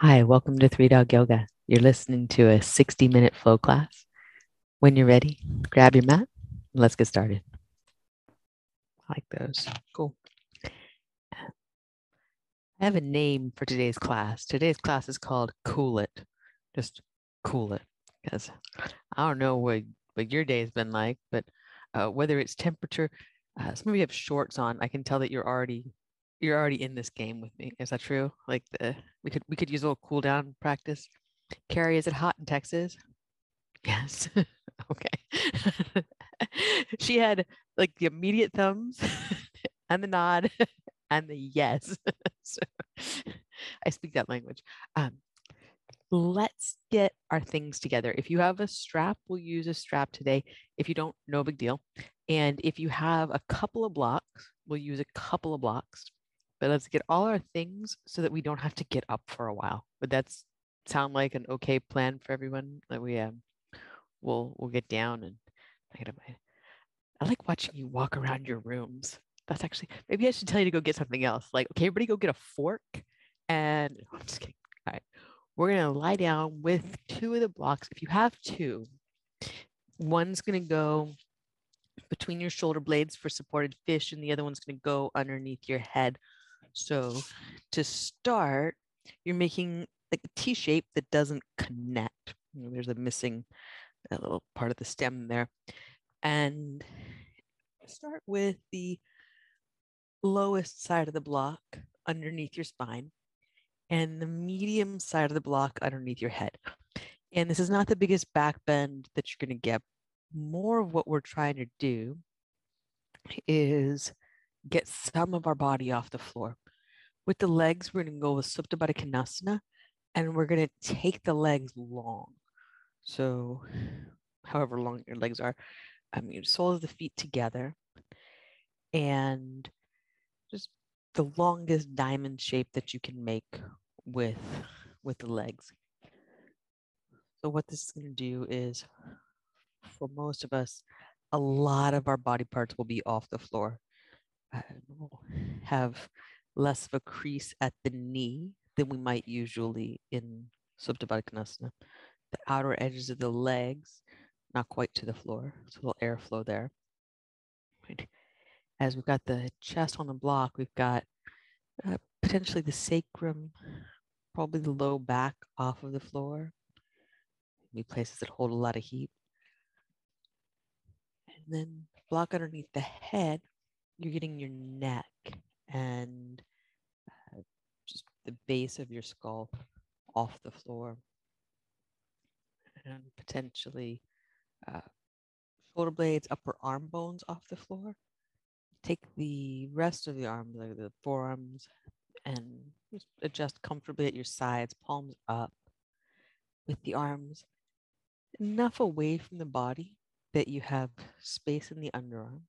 Hi, welcome to Three Dog Yoga. You're listening to a 60 minute flow class. When you're ready, grab your mat and let's get started. I like those. Cool. I have a name for today's class. Today's class is called Cool It. Just cool it. Because I don't know what, what your day's been like, but uh, whether it's temperature, uh, some of you have shorts on. I can tell that you're already you're already in this game with me. Is that true? Like the we could we could use a little cool down practice. Carrie, is it hot in Texas? Yes. okay. she had like the immediate thumbs and the nod and the yes. so, I speak that language. Um, let's get our things together. If you have a strap, we'll use a strap today. If you don't, no big deal. And if you have a couple of blocks, we'll use a couple of blocks but let's get all our things so that we don't have to get up for a while. Would that sound like an okay plan for everyone? That we um, we'll we'll get down and I. I like watching you walk around your rooms. That's actually maybe I should tell you to go get something else. Like, okay, everybody go get a fork. And I'm just kidding. All right. We're gonna lie down with two of the blocks. If you have two, one's gonna go between your shoulder blades for supported fish, and the other one's gonna go underneath your head so to start, you're making like a T shape that doesn't connect. You know, there's a missing a little part of the stem there. And start with the lowest side of the block underneath your spine and the medium side of the block underneath your head. And this is not the biggest back bend that you're going to get. More of what we're trying to do is get some of our body off the floor. With the legs, we're going to go with Supta Baddha Konasana, and we're going to take the legs long. So, however long your legs are, um, your soles of the feet together, and just the longest diamond shape that you can make with with the legs. So what this is going to do is, for most of us, a lot of our body parts will be off the floor have less of a crease at the knee than we might usually in Supta Baddha The outer edges of the legs, not quite to the floor, so a little airflow there. As we've got the chest on the block, we've got uh, potentially the sacrum, probably the low back off of the floor. Maybe places that hold a lot of heat. And then block underneath the head, you're getting your neck and uh, just the base of your skull off the floor. And potentially uh, shoulder blades, upper arm bones off the floor. Take the rest of the arms, like the forearms, and just adjust comfortably at your sides, palms up, with the arms. Enough away from the body that you have space in the underarm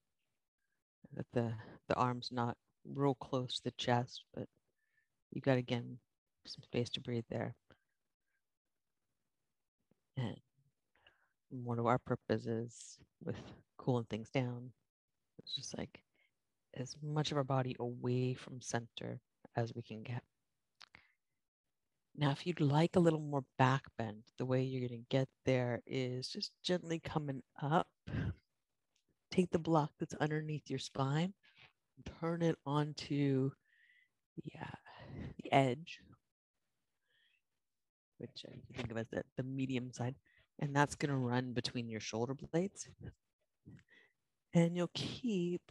that the the arm's not real close to the chest, but you got again some space to breathe there. And one of our purposes with cooling things down is just like as much of our body away from center as we can get. Now, if you'd like a little more back bend, the way you're going to get there is just gently coming up take the block that's underneath your spine, turn it onto yeah, the edge, which I think of as the, the medium side, and that's going to run between your shoulder blades. And you'll keep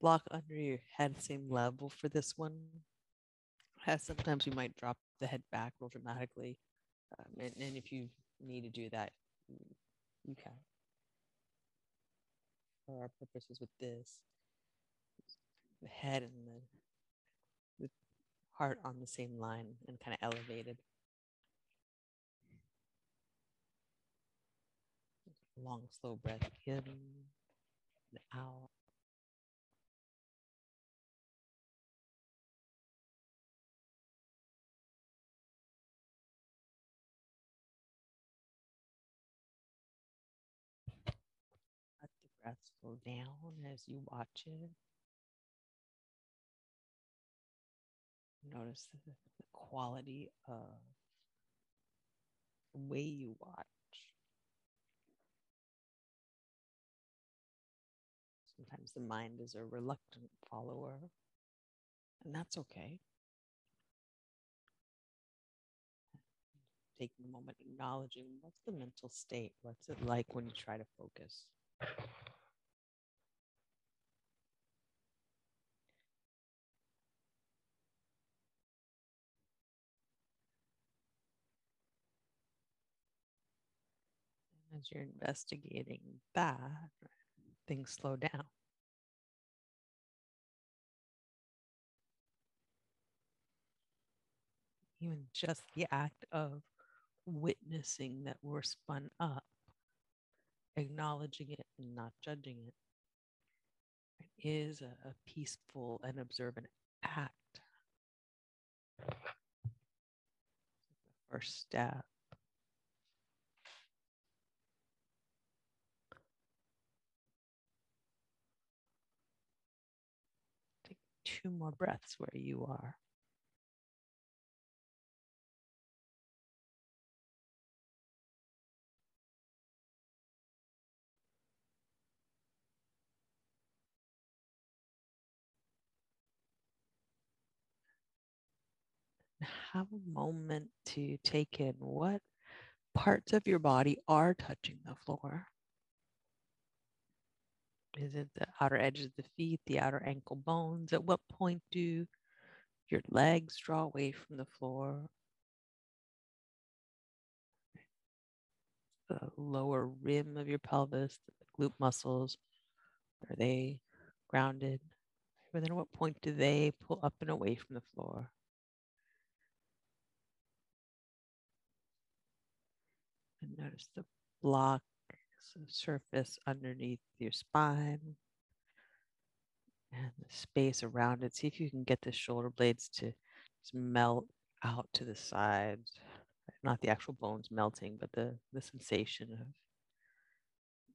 block under your head same level for this one. As sometimes you might drop the head back real dramatically, um, and, and if you need to do that, you can for our purposes with this the head and the, the heart on the same line and kind of elevated. Long slow breath in and out down as you watch it. Notice the, the quality of the way you watch. Sometimes the mind is a reluctant follower, and that's okay. Taking a moment, acknowledging what's the mental state? What's it like when you try to focus? As you're investigating that, things slow down. Even just the act of witnessing that we're spun up, acknowledging it and not judging it, is a, a peaceful and observant act. First step two more breaths where you are. Have a moment to take in what parts of your body are touching the floor. Is it the outer edges of the feet, the outer ankle bones? At what point do your legs draw away from the floor? The lower rim of your pelvis, the glute muscles, are they grounded? But then at what point do they pull up and away from the floor? And notice the block surface underneath your spine and the space around it. See if you can get the shoulder blades to melt out to the sides. Not the actual bones melting, but the, the sensation of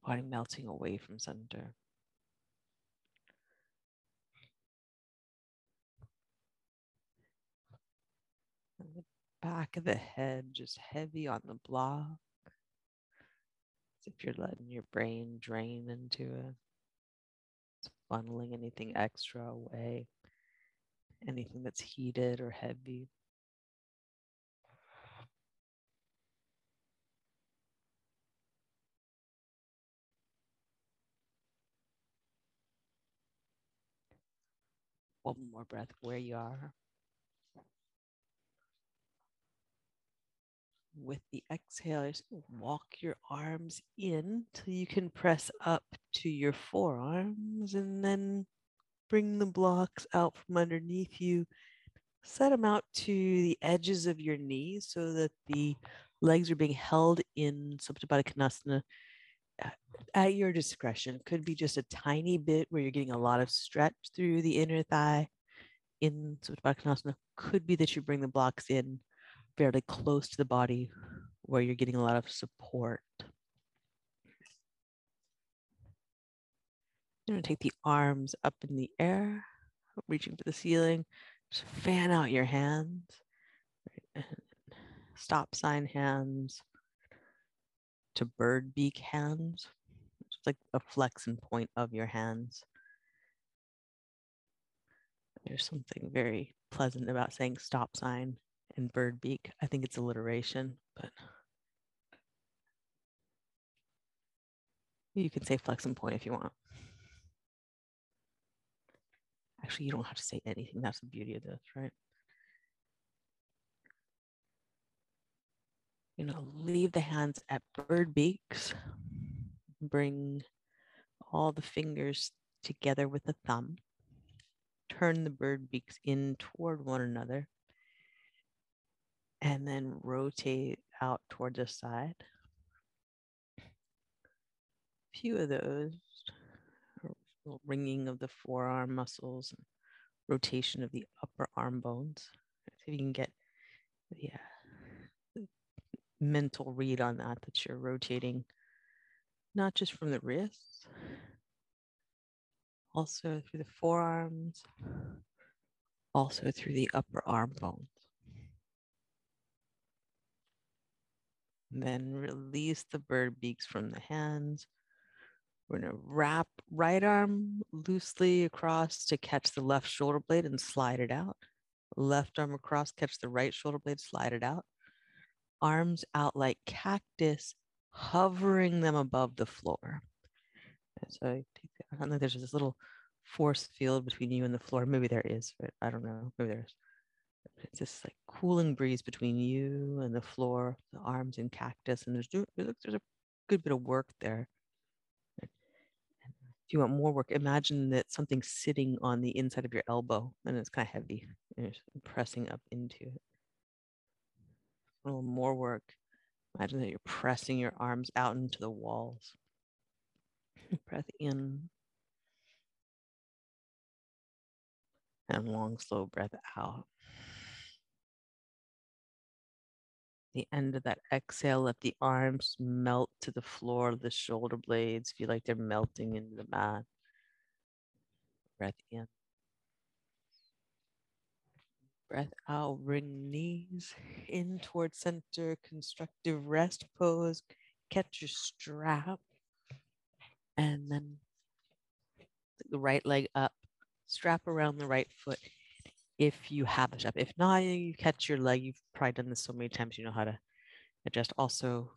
body melting away from center. And the back of the head just heavy on the block if you're letting your brain drain into it. Funneling anything extra away, anything that's heated or heavy. One more breath where you are. With the exhale, just walk your arms in till you can press up to your forearms and then bring the blocks out from underneath you. Set them out to the edges of your knees so that the legs are being held in Supta Baddha Konasana uh, at your discretion. Could be just a tiny bit where you're getting a lot of stretch through the inner thigh in Supta Baddha Konasana. Could be that you bring the blocks in fairly close to the body where you're getting a lot of support. You're going to take the arms up in the air, reaching for the ceiling. Just fan out your hands. Stop sign hands to bird beak hands. It's like a flexion point of your hands. There's something very pleasant about saying stop sign and bird beak. I think it's alliteration, but you can say flexion point if you want. Actually, you don't have to say anything. That's the beauty of this, right? You know, leave the hands at bird beaks. Bring all the fingers together with the thumb. Turn the bird beaks in toward one another and then rotate out toward the side. A few of those, wringing of the forearm muscles, rotation of the upper arm bones. If you can get the, uh, mental read on that, that you're rotating not just from the wrists, also through the forearms, also through the upper arm bones. Then release the bird beaks from the hands. We're going to wrap right arm loosely across to catch the left shoulder blade and slide it out. Left arm across, catch the right shoulder blade, slide it out. Arms out like cactus, hovering them above the floor. And so I don't think there's this little force field between you and the floor. Maybe there is, but I don't know. Maybe there's. It's this like cooling breeze between you and the floor, the arms and cactus, and there's there's a good bit of work there. If you want more work, imagine that something's sitting on the inside of your elbow and it's kind of heavy and you're pressing up into it. A little more work. Imagine that you're pressing your arms out into the walls. Breath in. And long, slow breath out. The end of that exhale, let the arms melt to the floor, the shoulder blades feel like they're melting into the mat. Breath in. Breath out, bring knees in towards center, constructive rest pose. Catch your strap. And then the right leg up, strap around the right foot if you have a strap. If not, you catch your leg. You've probably done this so many times, you know how to adjust. Also,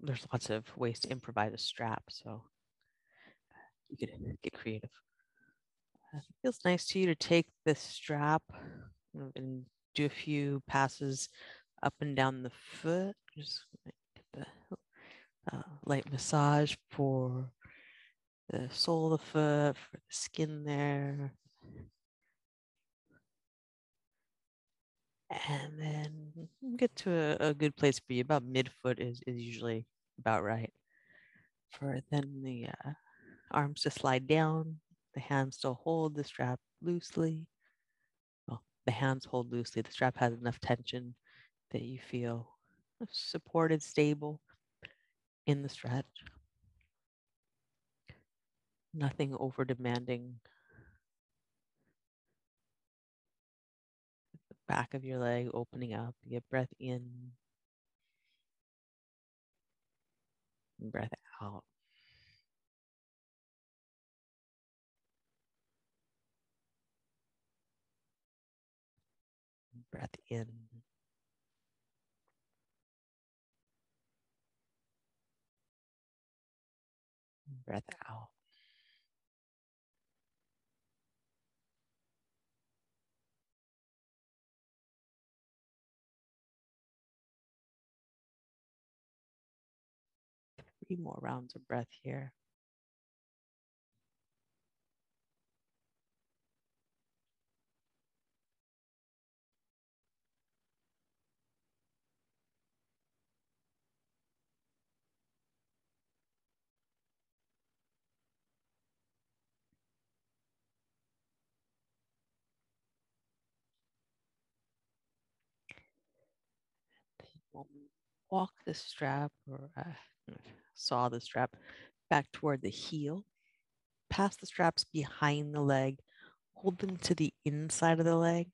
there's lots of ways to improvise a strap, so you could get creative. Uh, it feels nice to you to take this strap and do a few passes up and down the foot. Just get the uh, light massage for the sole of the foot, for the skin there. And then get to a, a good place for you. About midfoot is, is usually about right. For then the uh, arms to slide down, the hands to hold the strap loosely. Well, the hands hold loosely. The strap has enough tension that you feel supported, stable in the stretch nothing over demanding. Back of your leg opening up. Get breath in, breath out. Breath in. Breath out. Three more rounds of breath here. Walk the strap or uh, saw the strap back toward the heel. Pass the straps behind the leg. Hold them to the inside of the leg.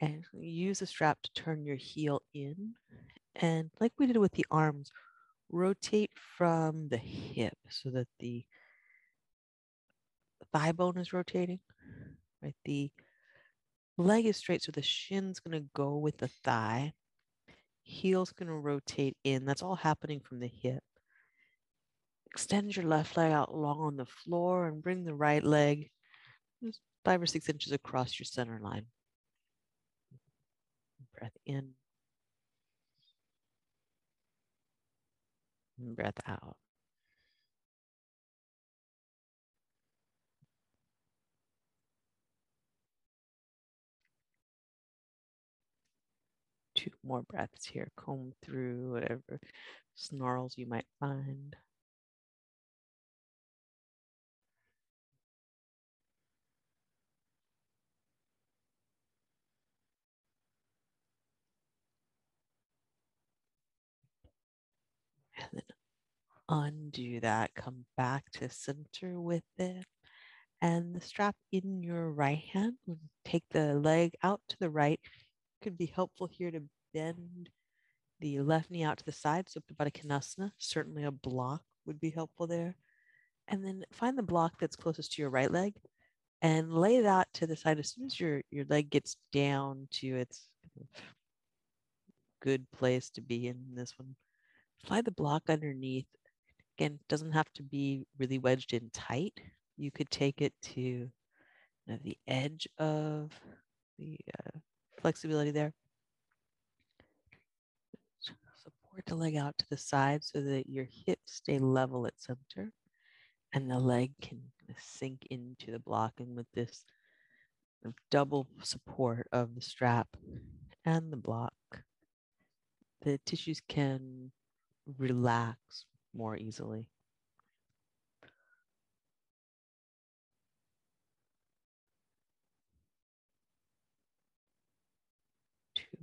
And use the strap to turn your heel in. And like we did with the arms, rotate from the hip so that the thigh bone is rotating. Right? The leg is straight, so the shin's going to go with the thigh. Heel's going to rotate in. That's all happening from the hip. Extend your left leg out long on the floor and bring the right leg five or six inches across your center line. Breath in. Breath out. Two more breaths here. Comb through whatever snarls you might find. And then undo that, come back to center with it. And the strap in your right hand, take the leg out to the right. Could be helpful here to bend the left knee out to the side, so Supta Baddha Konasana. Certainly a block would be helpful there. And then find the block that's closest to your right leg and lay that to the side as soon as your, your leg gets down to its good place to be in this one. Slide the block underneath. Again, doesn't have to be really wedged in tight. You could take it to you know, the edge of the uh, flexibility there. Support the leg out to the side so that your hips stay level at center and the leg can sink into the block. And with this double support of the strap and the block, the tissues can relax more easily.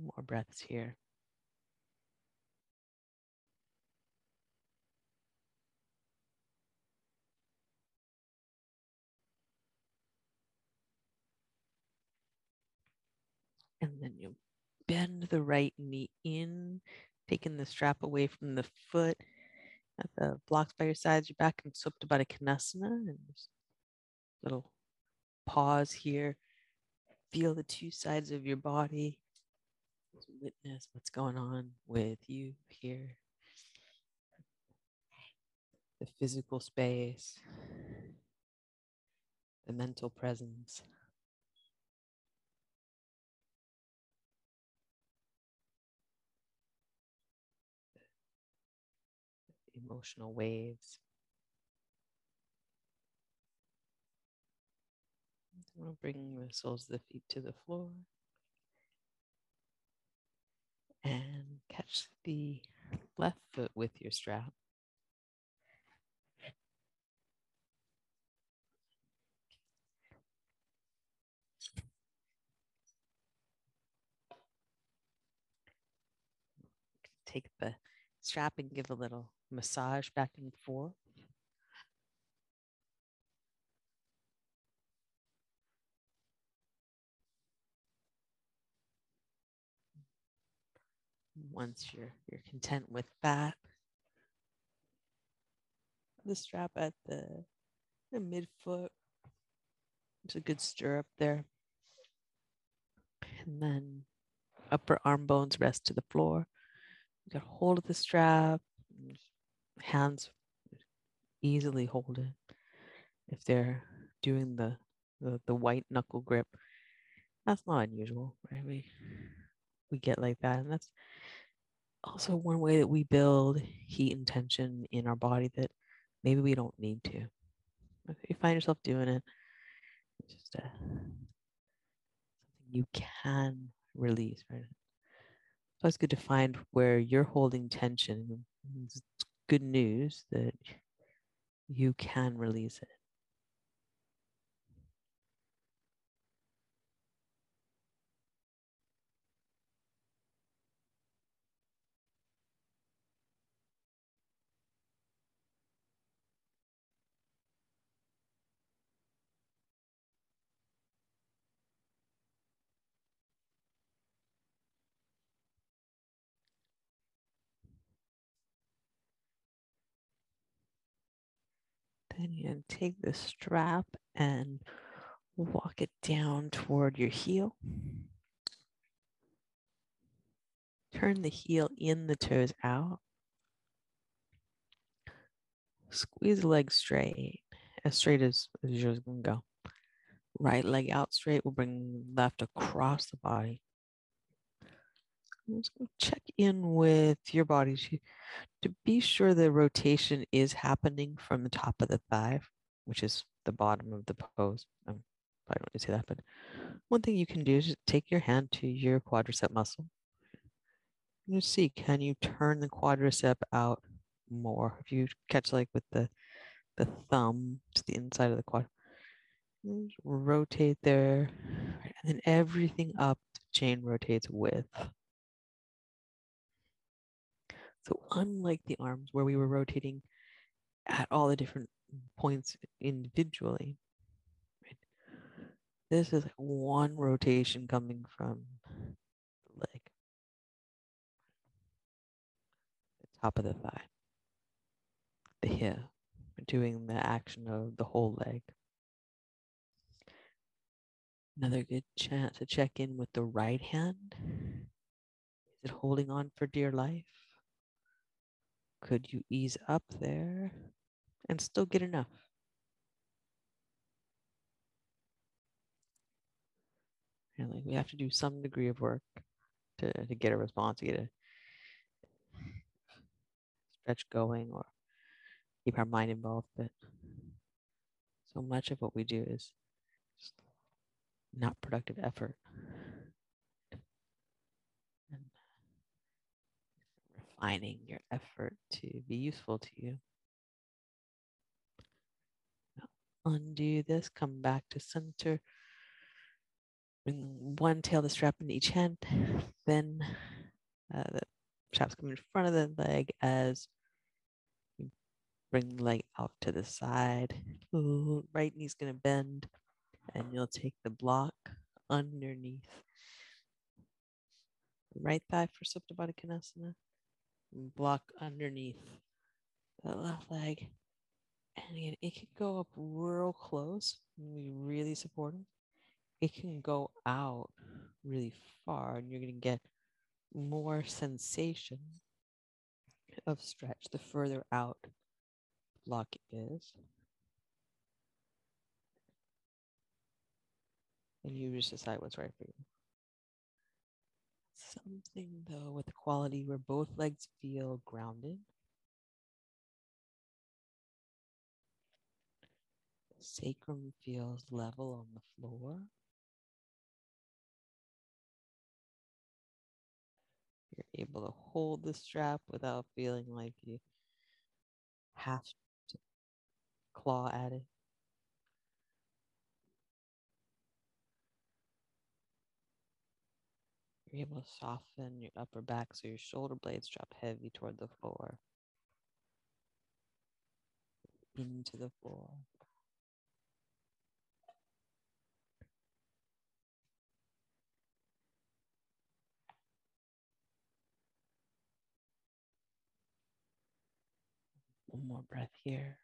More breaths here. And then you bend the right knee in, taking the strap away from the foot. At the blocks by your sides, your back and Supta Baddha Konasana. And little pause here. Feel the two sides of your body. Witness what's going on with you here. The physical space, the mental presence. emotional waves. We'll bring the soles of the feet to the floor and catch the left foot with your strap. Take the strap and give a little massage back and forth. Once you're you're content with that, the strap at the, the midfoot. It's a good stirrup there. And then upper arm bones rest to the floor. You got hold of the strap, hands easily hold it. If they're doing the, the, the white knuckle grip, that's not unusual, right? We we get like that, and that's also one way that we build heat and tension in our body that maybe we don't need to. If you find yourself doing it, it's just a, something you can release, right? So it's good to find where you're holding tension. It's good news that you can release it. Then you take the strap and walk it down toward your heel. Turn the heel in, the toes out. Squeeze the leg straight, as straight as, as yours can go. Right leg out straight. We'll bring left across the body. Let's go check in with your body to, to be sure the rotation is happening from the top of the thigh, which is the bottom of the pose. Um, I don't need to say that, but one thing you can do is take your hand to your quadricep muscle. And see, can you turn the quadricep out more? If you catch like with the the thumb to the inside of the quad, rotate there, and then everything up the chain rotates with. So unlike the arms where we were rotating at all the different points individually, right? This is one rotation coming from the leg. top of the thigh, the hip, doing the action of the whole leg. Another good chance to check in with the right hand. Is it holding on for dear life? Could you ease up there and still get enough? Really, we have to do some degree of work to, to get a response, to get a stretch going or keep our mind involved. But so much of what we do is not productive effort. Refining your effort to be useful to you. Undo this, come back to center. Bring one tail the strap into each hand. Then uh, the straps come in front of the leg as you bring the leg out to the side. Ooh, right knee's going to bend and you'll take the block underneath right thigh for Supta Baddha Konasana, block underneath the left leg. And again, it can go up real close and be really supportive. It can go out really far, and you're going to get more sensation of stretch the further out block is. and you just decide what's right for you. Something though with the quality where both legs feel grounded. Sacrum feels level on the floor. You're able to hold the strap without feeling like you have to claw at it. You're able to soften your upper back so your shoulder blades drop heavy toward the floor, into the floor. One more breath here.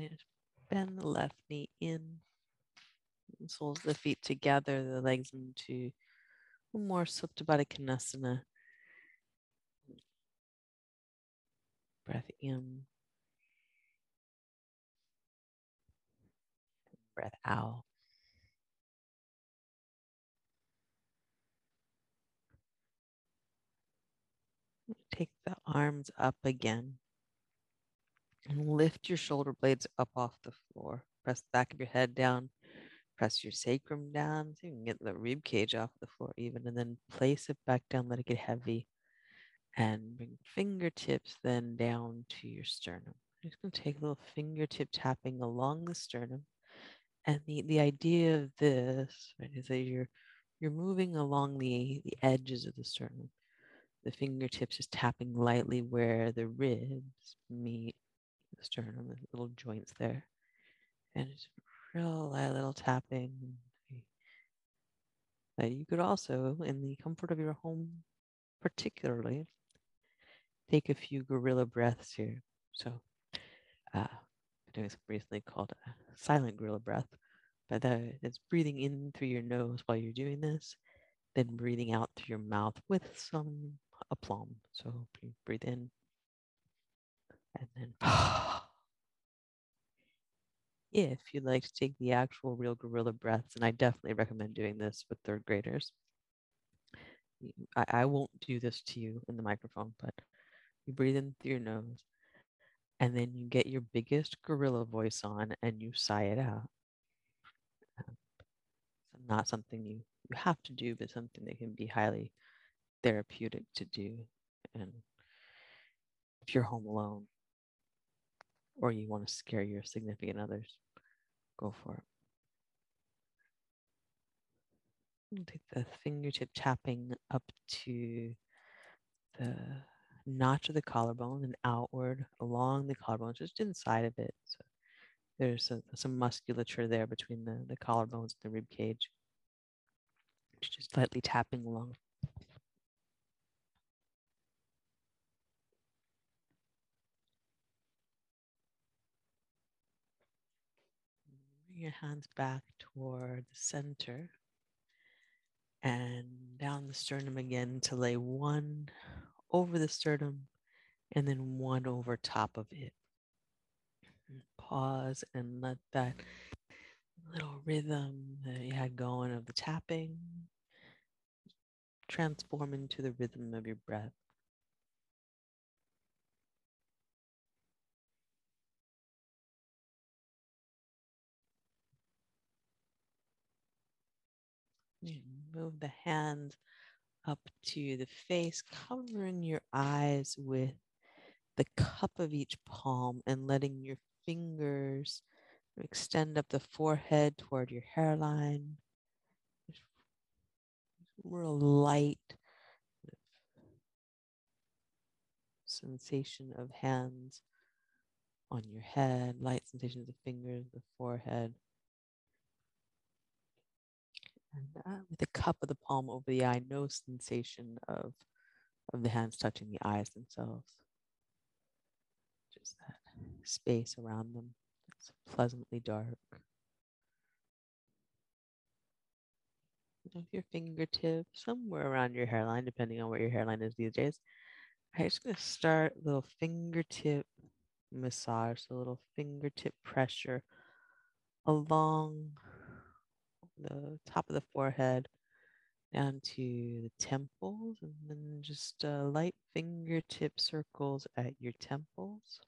And bend the left knee in. Soles the feet together, the legs into more Supta Baddha Konasana. Breath in. Breath out. Take the arms up again and lift your shoulder blades up off the floor. Press the back of your head down. Press your sacrum down so you can get the rib cage off the floor even, and then place it back down. Let it get heavy, and bring fingertips then down to your sternum. I'm just going to take a little fingertip tapping along the sternum, and the the idea of this right, is that you're you're moving along the the edges of the sternum. The fingertips just tapping lightly where the ribs meet the sternum, the little joints there. And it's real light little tapping. Uh, you could also, in the comfort of your home, particularly, take a few gorilla breaths here. So, uh, I'm doing something recently called a silent gorilla breath, but that it's breathing in through your nose while you're doing this, then breathing out through your mouth with some aplomb. So, breathe in and then if you'd like to take the actual real gorilla breaths, and I definitely recommend doing this with third graders. I, I won't do this to you in the microphone, but you breathe in through your nose and then you get your biggest gorilla voice on and you sigh it out. Um, not something you, you have to do, but something that can be highly therapeutic to do. And if you're home alone, or you want to scare your significant others, go for it. Take the fingertip tapping up to the notch of the collarbone and outward along the collarbone, just inside of it. So there's a, some musculature there between the, the collarbones and the rib cage. Just lightly tapping along. Your hands back toward the center and down the sternum again to lay one over the sternum and then one over top of it. Pause and let that little rhythm that you had going of the tapping transform into the rhythm of your breath. Move the hand up to the face, covering your eyes with the cup of each palm and letting your fingers extend up the forehead toward your hairline. Real light sensation of hands on your head, light sensations of fingers, the forehead. And uh, with the cup of the palm over the eye, no sensation of, of the hands touching the eyes themselves. Just that space around them. It's pleasantly dark. With your fingertips somewhere around your hairline, depending on where your hairline is these days. I'm just going to start a little fingertip massage, so a little fingertip pressure along the top of the forehead down to the temples, and then just uh, light fingertip circles at your temples.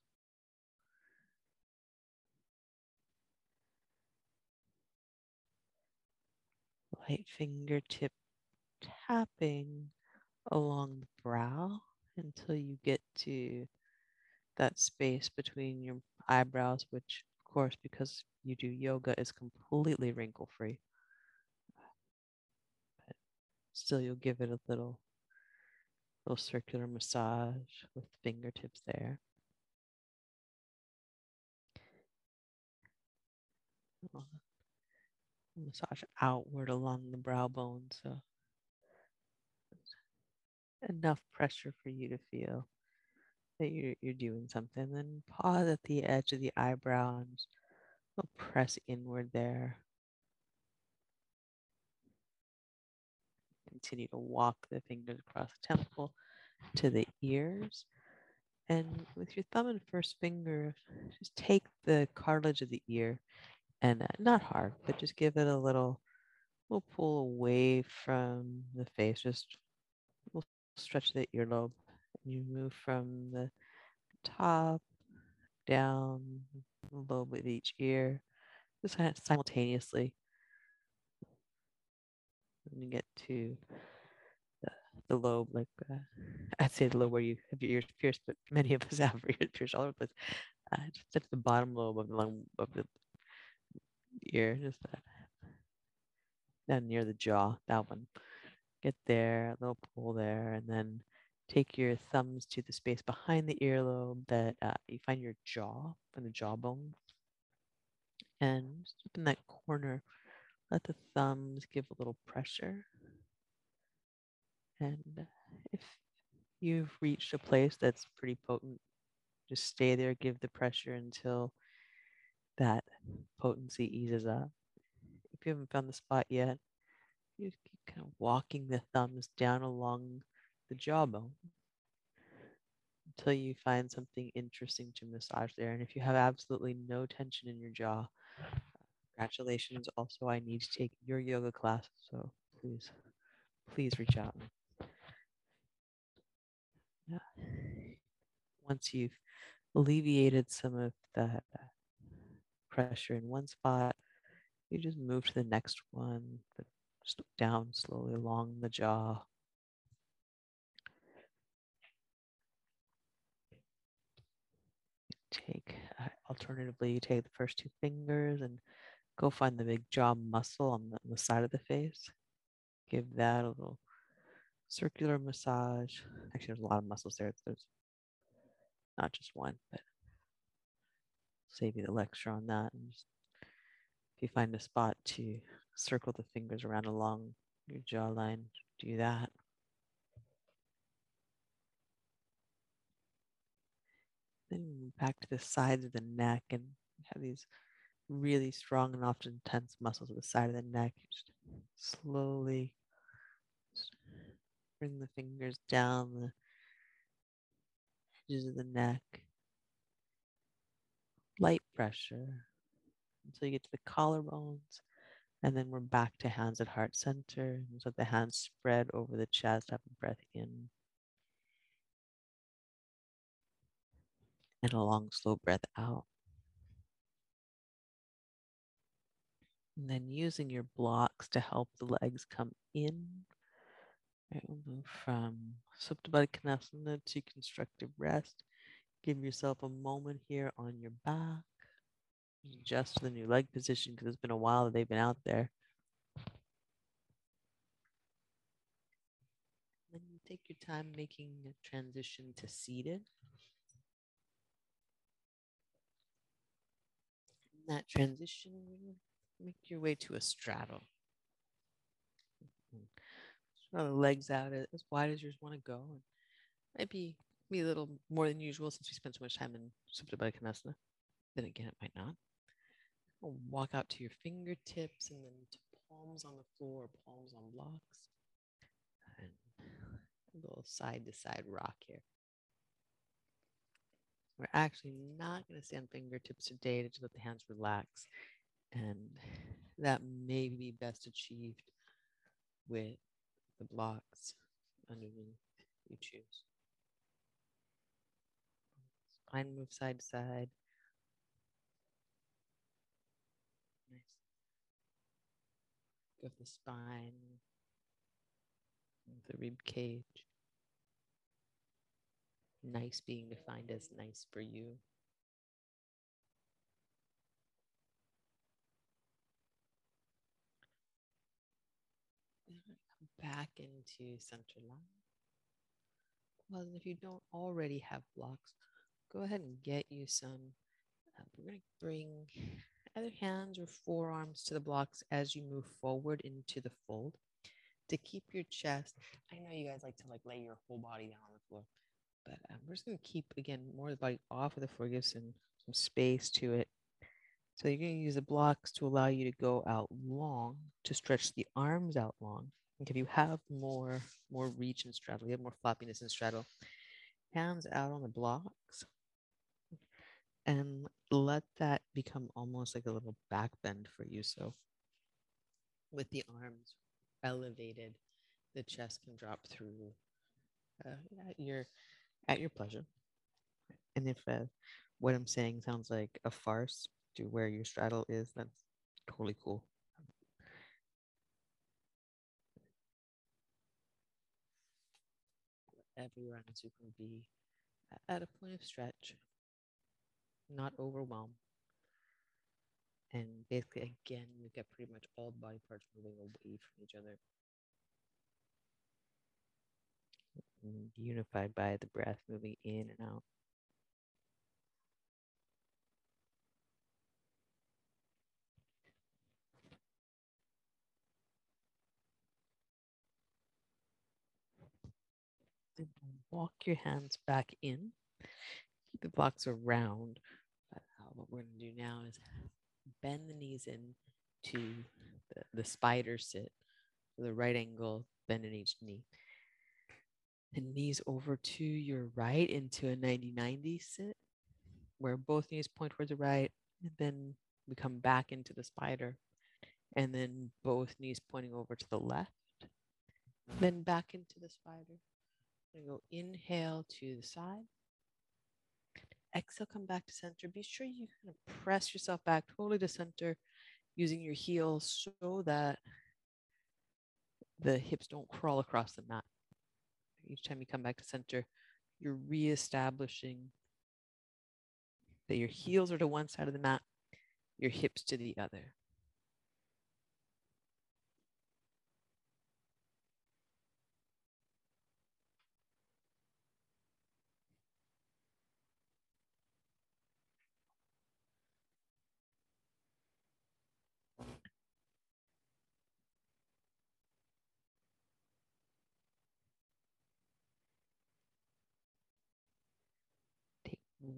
Light fingertip tapping along the brow until you get to that space between your eyebrows, which, of course, because you do yoga, is completely wrinkle free. Still, you'll give it a little, little circular massage with fingertips there. Massage outward along the brow bone, so enough pressure for you to feel that you're, you're doing something. Then pause at the edge of the eyebrow and press inward there. Continue to walk the fingers across the temple to the ears. And with your thumb and first finger, just take the cartilage of the ear and uh, not hard, but just give it a little, little pull away from the face. Just we'll stretch the earlobe. And you move from the top down lobe of each ear, just kind of simultaneously and you get to the, the lobe, like uh, I'd say the lobe where you have your ears pierced, but many of us have our ears pierced all over the place. Uh, just at the bottom lobe of the lung of the ear, just that down near the jaw, that one. Get there, a little pull there, and then take your thumbs to the space behind the earlobe that uh, you find your jaw from the jawbone. And just in that corner, let the thumbs give a little pressure. And if you've reached a place that's pretty potent, just stay there, give the pressure until that potency eases up. If you haven't found the spot yet, you keep kind of walking the thumbs down along the jawbone until you find something interesting to massage there. And if you have absolutely no tension in your jaw, congratulations. Also, I need to take your yoga class, so please, please reach out. Yeah. Once you've alleviated some of that pressure in one spot, you just move to the next one, just down slowly along the jaw. Take, uh, alternatively, you take the first two fingers and Go find the big jaw muscle on the, on the side of the face. Give that a little circular massage. Actually, there's a lot of muscles there. There's not just one, but save you the lecture on that. And just, if you find a spot to circle the fingers around along your jawline, do that. Then back to the sides of the neck and have these really strong and often tense muscles at the side of the neck. Just slowly bring the fingers down the edges of the neck. Light pressure until you get to the collarbones. And then we're back to hands at heart center. So the hands spread over the chest. Have a breath in. And a long, slow breath out. And then using your blocks to help the legs come in. Right, we'll move from Supta Baddha Konasana to constructive rest. Give yourself a moment here on your back. Adjust the new leg position because it's been a while that they've been out there. Then you take your time making a transition to seated. That transition, make your way to a straddle. Straddle the legs out as wide as yours want to go. And might be, a little more than usual since we spent so much time in Supta Baddha Konasana. Then again, it might not. Walk out to your fingertips and then to palms on the floor, palms on blocks. And a little side to side rock here. We're actually not going to stand fingertips today to let the hands relax. And that may be best achieved with the blocks underneath you choose. Spine move side to side. Nice. Go the spine, the rib cage. Nice being defined as nice for you. Back into center line. Well, if you don't already have blocks, go ahead and get you some. Uh, we're going to bring either hands or forearms to the blocks as you move forward into the fold to keep your chest. I know you guys like to like lay your whole body down on the floor, but um, we're just going to keep again more of the body off of the floor, give some some space to it. So you're going to use the blocks to allow you to go out long, to stretch the arms out long. If you have more more reach and straddle, you have more floppiness in straddle, hands out on the blocks, and let that become almost like a little back bend for you. So with the arms elevated, the chest can drop through uh, at your at your pleasure. And if uh, what I'm saying sounds like a farce to where your straddle is, that's totally cool. Everyone so you can be at a point of stretch, not overwhelmed. And basically, again, you get pretty much all the body parts moving away from each other. unified by the breath moving in and out. And walk your hands back in. Keep the blocks around. But uh, what we're going to do now is bend the knees in to the, the spider sit. The right angle, bend in each knee and knees over to your right into a 90 90 sit where both knees point towards the right and then we come back into the spider and then both knees pointing over to the left then back into the spider and go inhale to the side. Exhale come back to center. Be sure you kind of press yourself back totally to center using your heels so that the hips don't crawl across the mat. Each time you come back to center, you're reestablishing that your heels are to one side of the mat, your hips to the other.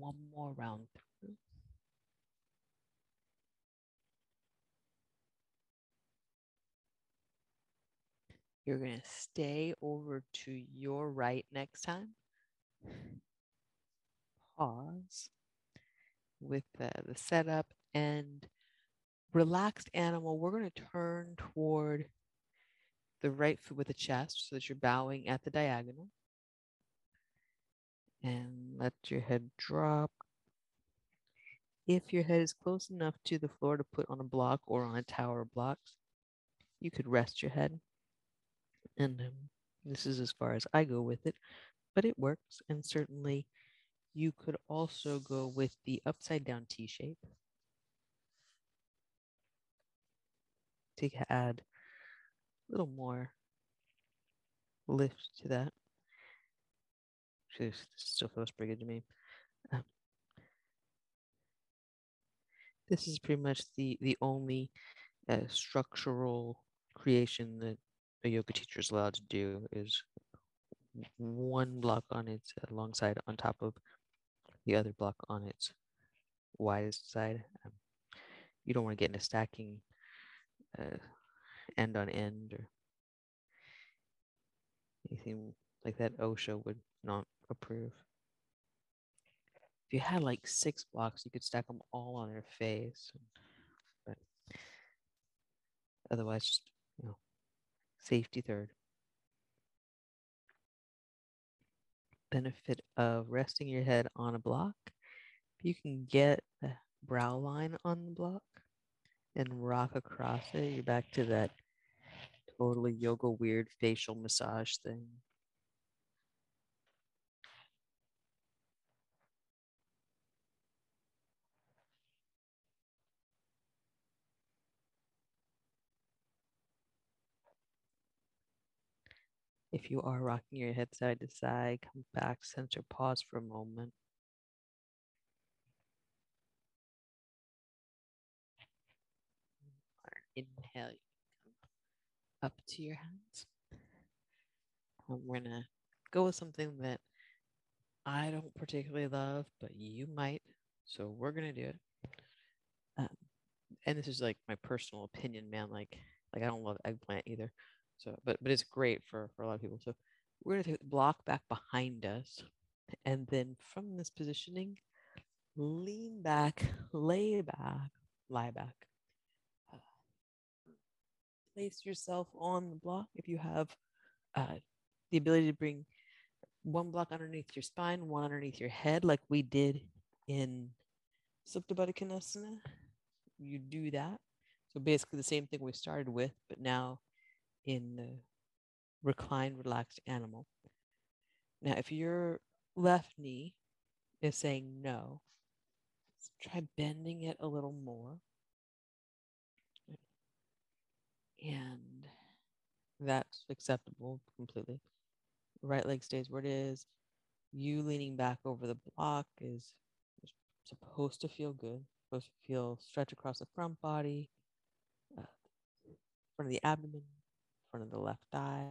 One more round through. You're going to stay over to your right next time. Pause with the, the setup and relaxed animal. We're going to turn toward the right foot with the chest so that you're bowing at the diagonal. And let your head drop. If your head is close enough to the floor to put on a block or on a tower of blocks, you could rest your head and um, this is as far as I go with it, but it works. And certainly you could also go with the upside down T shape to add a little more lift to that. This still feels pretty good to me. This is pretty much the the only uh, structural creation that a yoga teacher is allowed to do is one block on its long side on top of the other block on its widest side. Um, you don't want to get into stacking uh, end on end or anything like that. OSHA would not approve. If you had like six blocks, you could stack them all on their face. But otherwise, just you know, Safety third. Benefit of resting your head on a block. If you can get the brow line on the block and rock across it, you're back to that totally yoga weird facial massage thing. If you are rocking your head side to side, come back, center, pause for a moment. Inhale, come up to your hands. And we're gonna go with something that I don't particularly love, but you might. So we're gonna do it. Um, and this is like my personal opinion, man. Like, like I don't love eggplant either. So, but but it's great for for a lot of people. So we're gonna take the block back behind us, and then from this positioning, lean back, lay back, lie back. Place yourself on the block if you have uh, the ability to bring one block underneath your spine, one underneath your head, like we did in Supta Baddha Konasana. You do that. So basically the same thing we started with, but now in the reclined, relaxed animal. Now, if your left knee is saying no, try bending it a little more. And that's acceptable completely. Right leg stays where it is. You leaning back over the block is supposed to feel good, supposed to feel stretch across the front body, uh, front of the abdomen, front of the left eye.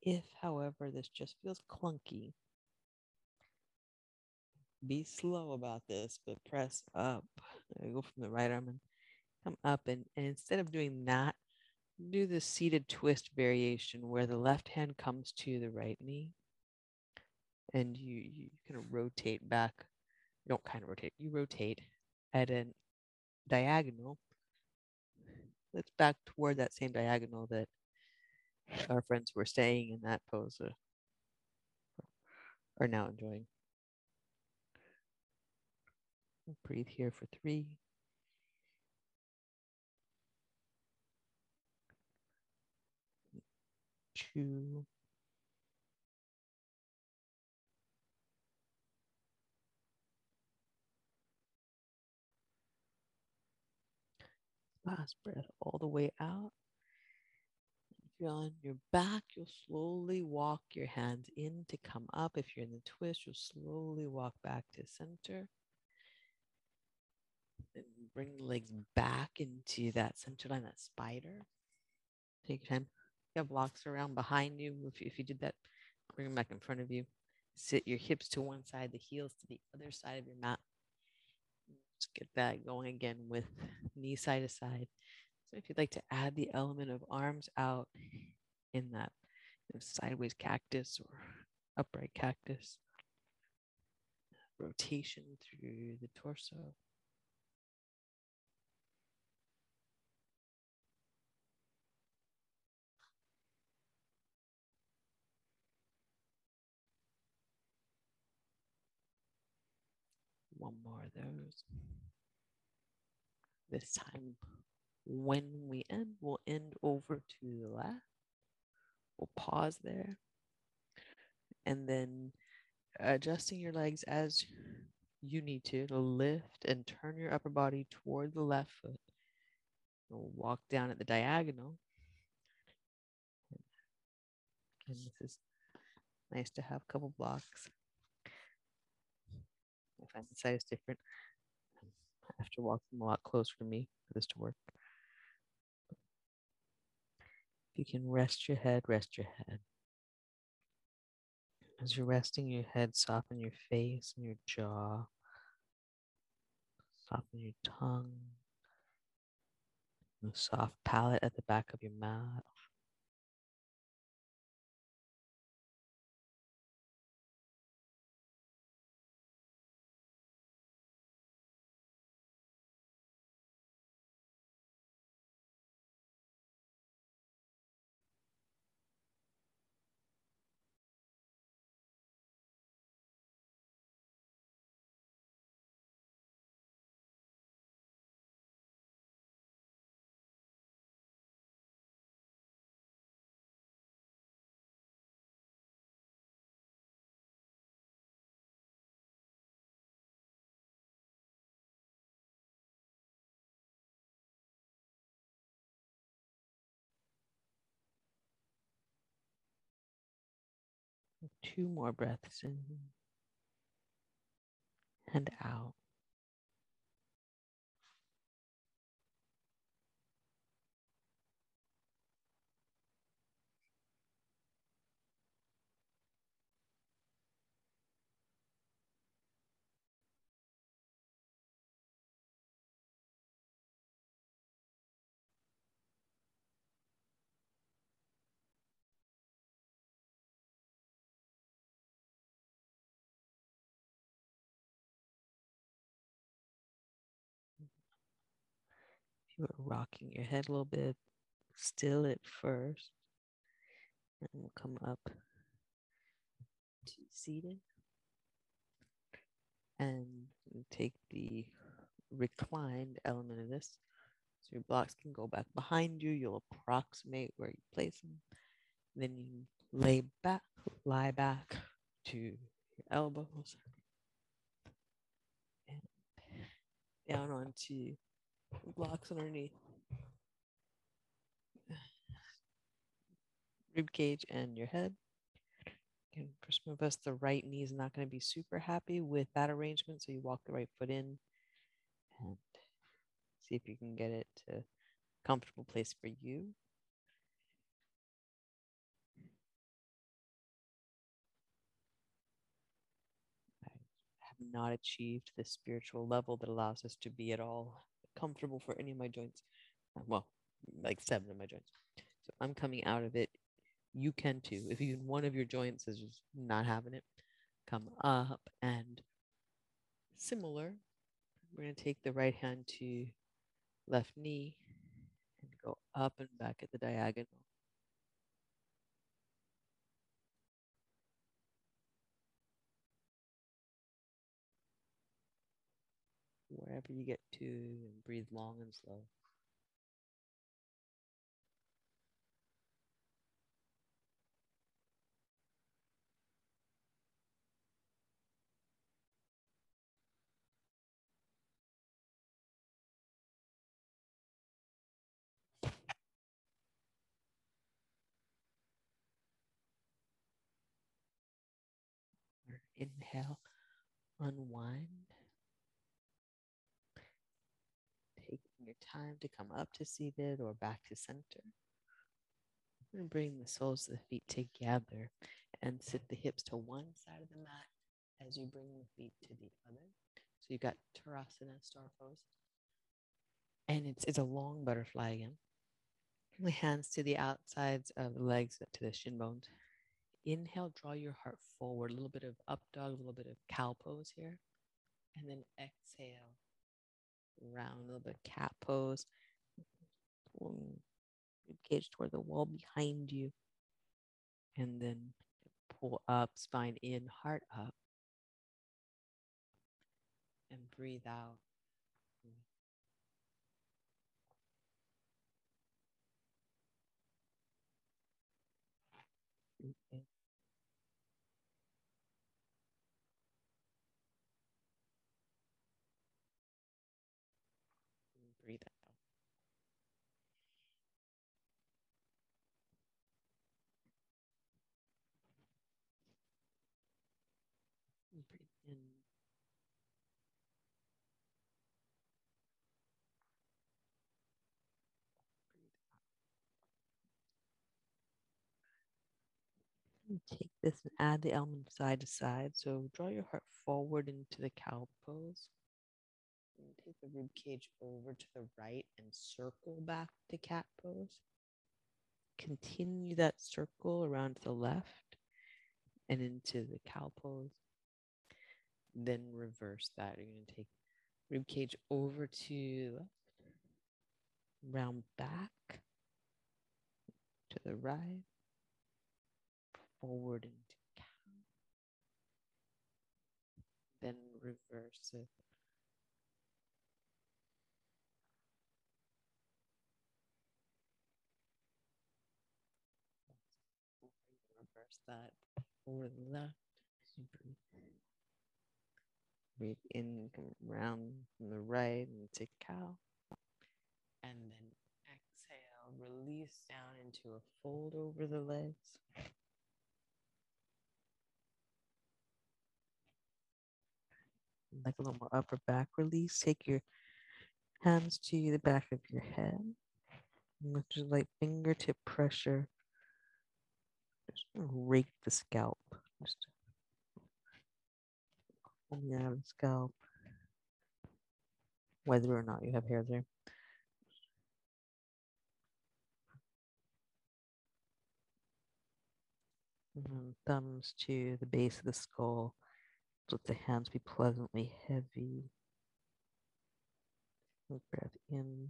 If, however, this just feels clunky, be slow about this, but press up. Go from the right arm and come up. And, and instead of doing that, do the seated twist variation where the left hand comes to the right knee and you, you kind of rotate back. You don't kind of rotate, you rotate at an diagonal let's back toward that same diagonal that our friends were staying in that pose uh, are now enjoying. Breathe here for three. Two. Last breath all the way out. If you're on your back, you'll slowly walk your hands in to come up. If you're in the twist, you'll slowly walk back to center. And bring the legs back into that center line, that spider. Take your time. You have blocks around behind you. If you, if you did that Bring them back in front of you. Sit your hips to one side, the heels to the other side of your mat. Just get that going again with knee side to side. So if you'd like to add the element of arms out in that you know, sideways cactus or upright cactus, rotation through the torso. One more of those. This time, when we end, we'll end over to the left. We'll pause there. And then adjusting your legs as you need to to lift and turn your upper body toward the left foot. We'll walk down at the diagonal. And this is nice to have a couple blocks. If I find the size different. I have to walk them a lot closer to me for this to work. If you can rest your head, rest your head. As you're resting your head, soften your face and your jaw. Soften your tongue. The soft palate at the back of your mouth. Two more breaths in and out. You are rocking your head a little bit, still it first. And we'll come up to seated. And take the reclined element of this. So your blocks can go back behind you. You'll approximate where you place them. Then you lay back, lie back to your elbows. And down onto blocks underneath rib cage and your head. And for some of us, the right knee is not going to be super happy with that arrangement, so you walk the right foot in and see if you can get it to a comfortable place for you. I have not achieved the spiritual level that allows us to be at all comfortable for any of my joints. Well, like seven of my joints. So I'm coming out of it. You can too. If even one of your joints is just not having it, come up and similar. We're going to take the right hand to left knee and go up and back at the diagonal. Wherever you get to and breathe long and slow. Inhale, unwind. taking your time to come up to seated or back to center. And bring the soles of the feet together and sit the hips to one side of the mat as you bring the feet to the other. So you've got Tarasana star pose. And it's, it's a long butterfly again. The hands to the outsides of the legs to the shin bones. Inhale, draw your heart forward. A little bit of up dog, a little bit of cow pose here. And then exhale, round a little bit cat pose. Pulling rib cage toward the wall behind you. And then pull up, spine in, heart up. And breathe out. Breathe in. and breathe out. And Breathe in. Breathe out. And Take this and add the element side to side. So draw your heart forward into the cow pose. And take the rib cage over to the right and circle back to cat pose. Continue that circle around to the left and into the cow pose. Then reverse that. You're going to take rib cage over to left, round back to the right, forward into cow. Then reverse it. Reverse that the left. breathe. In, come round from the right into cow. And then exhale, release down into a fold over the legs. Like a little more upper back release. Take your hands to the back of your head. With just like fingertip pressure, just rake the scalp. Just coming out the scalp, whether or not you have hair there. And thumbs to the base of the skull. Let the hands be pleasantly heavy. Breath in.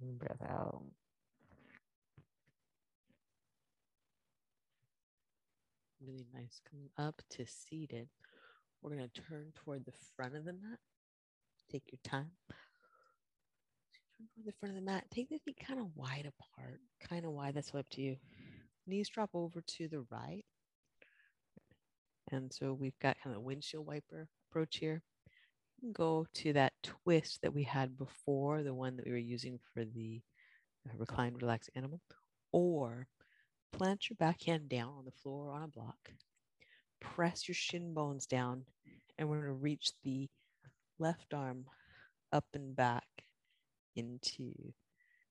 Breath out. Really nice. Come up to seated. We're going to turn toward the front of the mat. Take your time. Turn toward the front of the mat. Take the feet kind of wide apart, kind of wide. That's up to you. Knees drop over to the right. And so we've got kind of a windshield wiper approach here. Go to that twist that we had before, the one that we were using for the uh, reclined relaxed animal, or plant your back hand down on the floor on a block. Press your shin bones down, and we're going to reach the left arm up and back into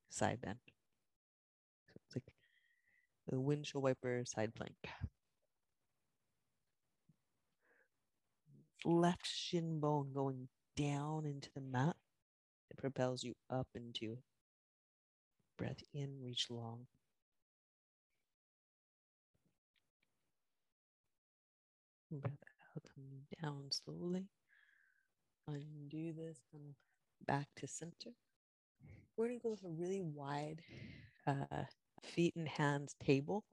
side bend. The windshield wiper side plank. Left shin bone going down into the mat. It propels you up into. Breath in, reach long. Breath out, come down slowly. Undo this, come back to center. We're to go with a really wide uh, feet and hands table.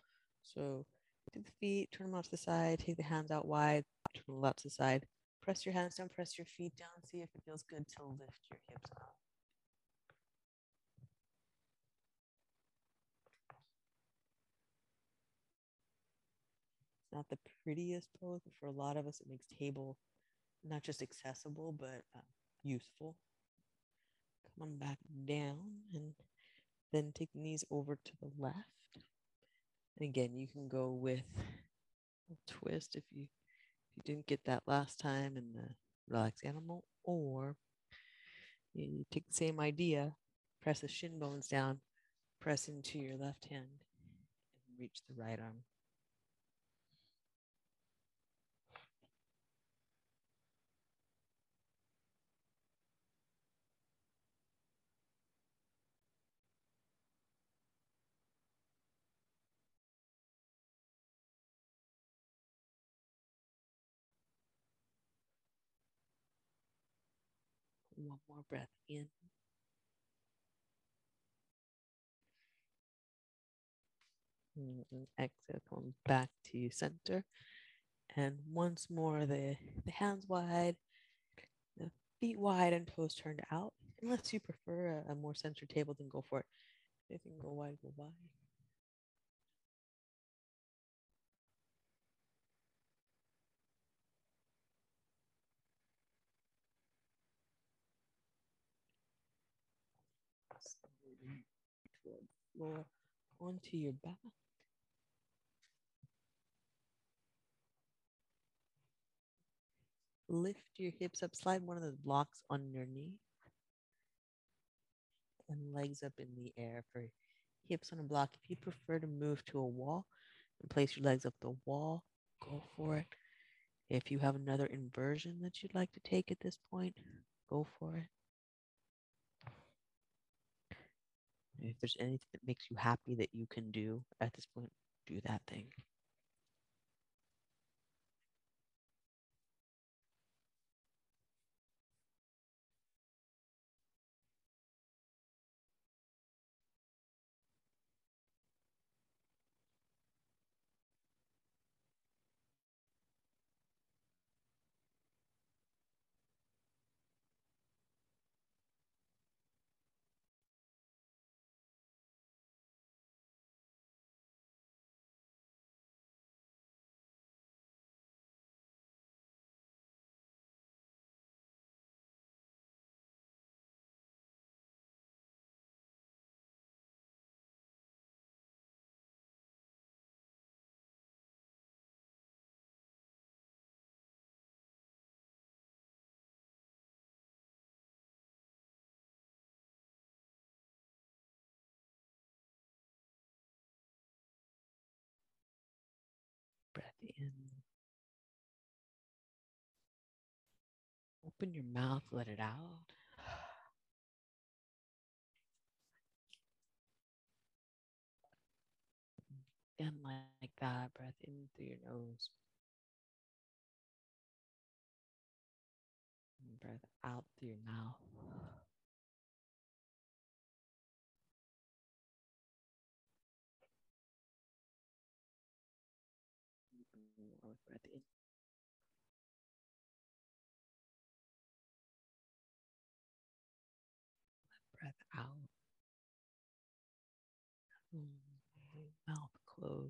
So take the feet, turn them out to the side, take the hands out wide, turn them out to the side. Press your hands down, press your feet down, see if it feels good to lift your hips up. It's not the prettiest pose, but for a lot of us, it makes table not just accessible, but uh, useful. Come on back down and then take the knees over to the left. And again, you can go with a twist if you if you didn't get that last time in the relaxed animal, or you take the same idea, press the shin bones down, Press into your left hand and reach the right arm. One more breath in. And exhale, come back to center. And once more, the, the hands wide, the feet wide, and toes turned out. Unless you prefer a, a more centered table, then go for it. If you can go wide, go wide. Floor, onto your back. Lift your hips up, slide one of the blocks underneath. And legs up in the air for hips on a block. If you prefer to move to a wall and place your legs up the wall, go for it. If you have another inversion that you'd like to take at this point, go for it. If there's anything that makes you happy that you can do at this point, do that thing. Open your mouth, let it out. And like that, breath in through your nose. And breath out through your mouth.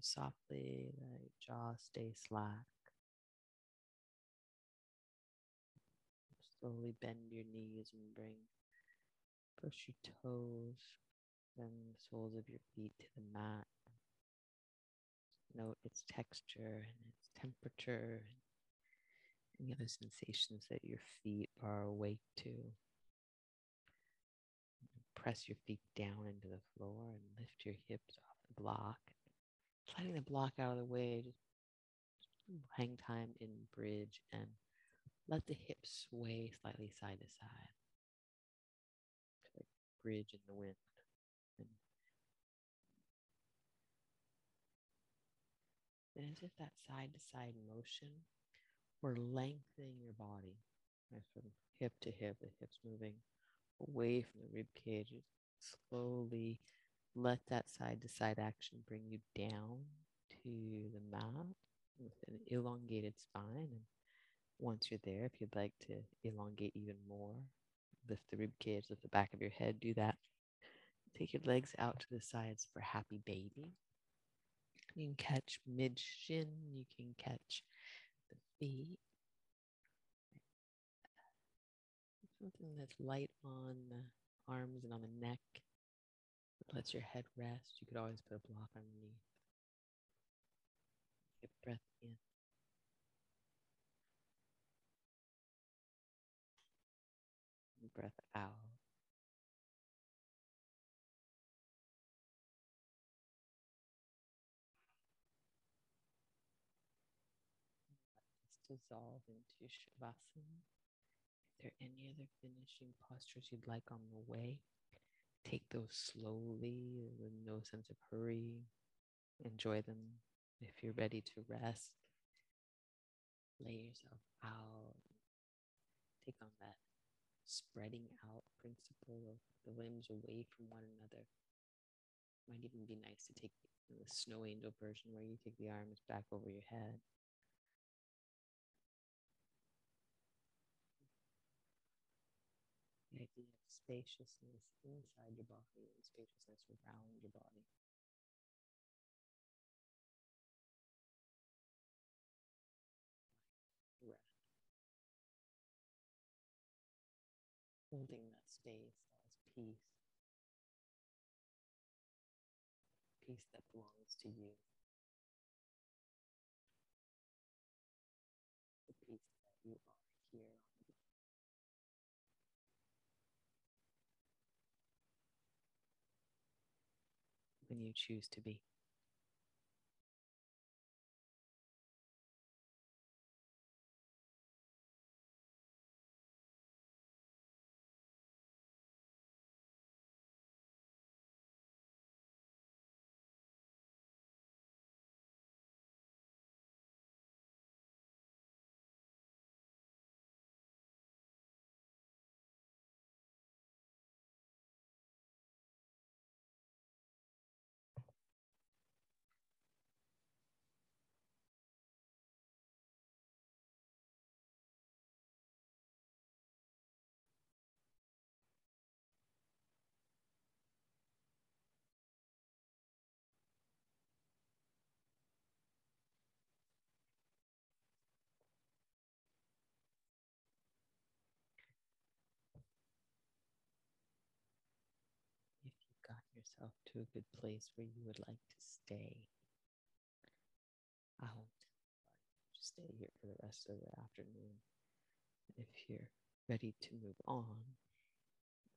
Softly, let jaw stay slack. Slowly bend your knees and bring, push your toes, then the soles of your feet to the mat. Note its texture and its temperature and any other sensations that your feet are awake to. Press your feet down into the floor and lift your hips off the block. Sliding the block out of the way, just hang time in bridge and let the hips sway slightly side to side. Bridge in the wind. And as if that side to side motion, we're lengthening your body right, from hip to hip, the hips moving away from the rib cage. Slowly let that side to side action bring you down to the mat with an elongated spine. And once you're there, if you'd like to elongate even more, lift the rib cage, lift the back of your head, do that. Take your legs out to the sides for happy baby. You can catch mid shin, you can catch the feet. Something that's light on the arms and on the neck. Let your head rest. You could always put a block underneath. Get breath in. Breath out. dissolve into Shavasana. Are there any other finishing postures you'd like on the way? Take those slowly with no sense of hurry. Enjoy them. If you're ready to rest, lay yourself out. Take on that spreading out principle of the limbs away from one another. Might even be nice to take the snow angel version where you take the arms back over your head. The idea of spaciousness inside your body and spaciousness around your body. Breath. Holding that space as peace. Peace that belongs to you. The peace that you are here when you choose to be. Yourself to a good place where you would like to stay. I hope to stay here for the rest of the afternoon. If you're ready to move on,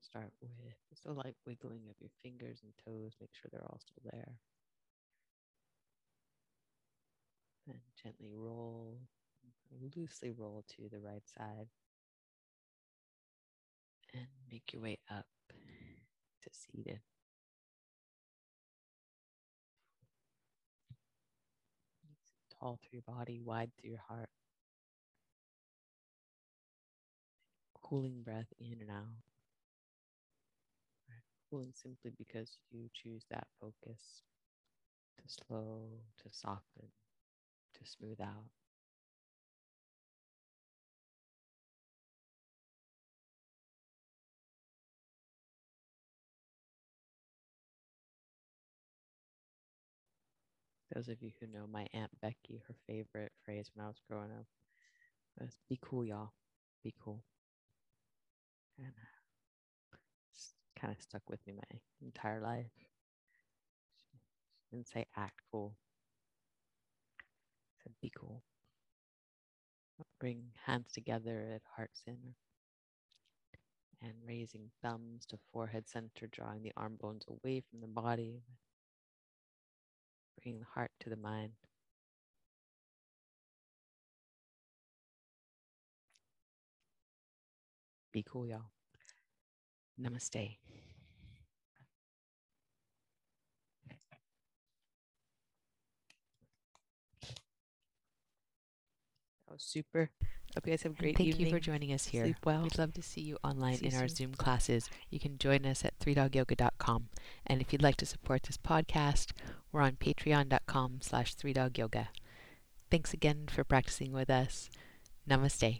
start with just a light wiggling of your fingers and toes. Make sure they're all still there. And gently roll, loosely roll to the right side. And make your way up to seated. Tall through your body, wide through your heart. Cooling breath in and out. Right. Cooling simply because you choose that focus to slow, to soften, to smooth out. Those of you who know my Aunt Becky, her favorite phrase when I was growing up was be cool, y'all. Be cool. And uh, kind of stuck with me my entire life. She didn't say act cool. Said be cool. Bring hands together at heart center. And raising thumbs to forehead center, drawing the arm bones away from the body the heart to the mind. Be cool, y'all. Namaste. That was super. Hope you guys have a great Thank evening. you for joining us here. Sleep well. We'd love to see you online See you in our soon. Zoom classes. You can join us at 3dogyoga.com. And if you'd like to support this podcast, we're on patreon.com slash 3dogyoga. Thanks again for practicing with us. Namaste.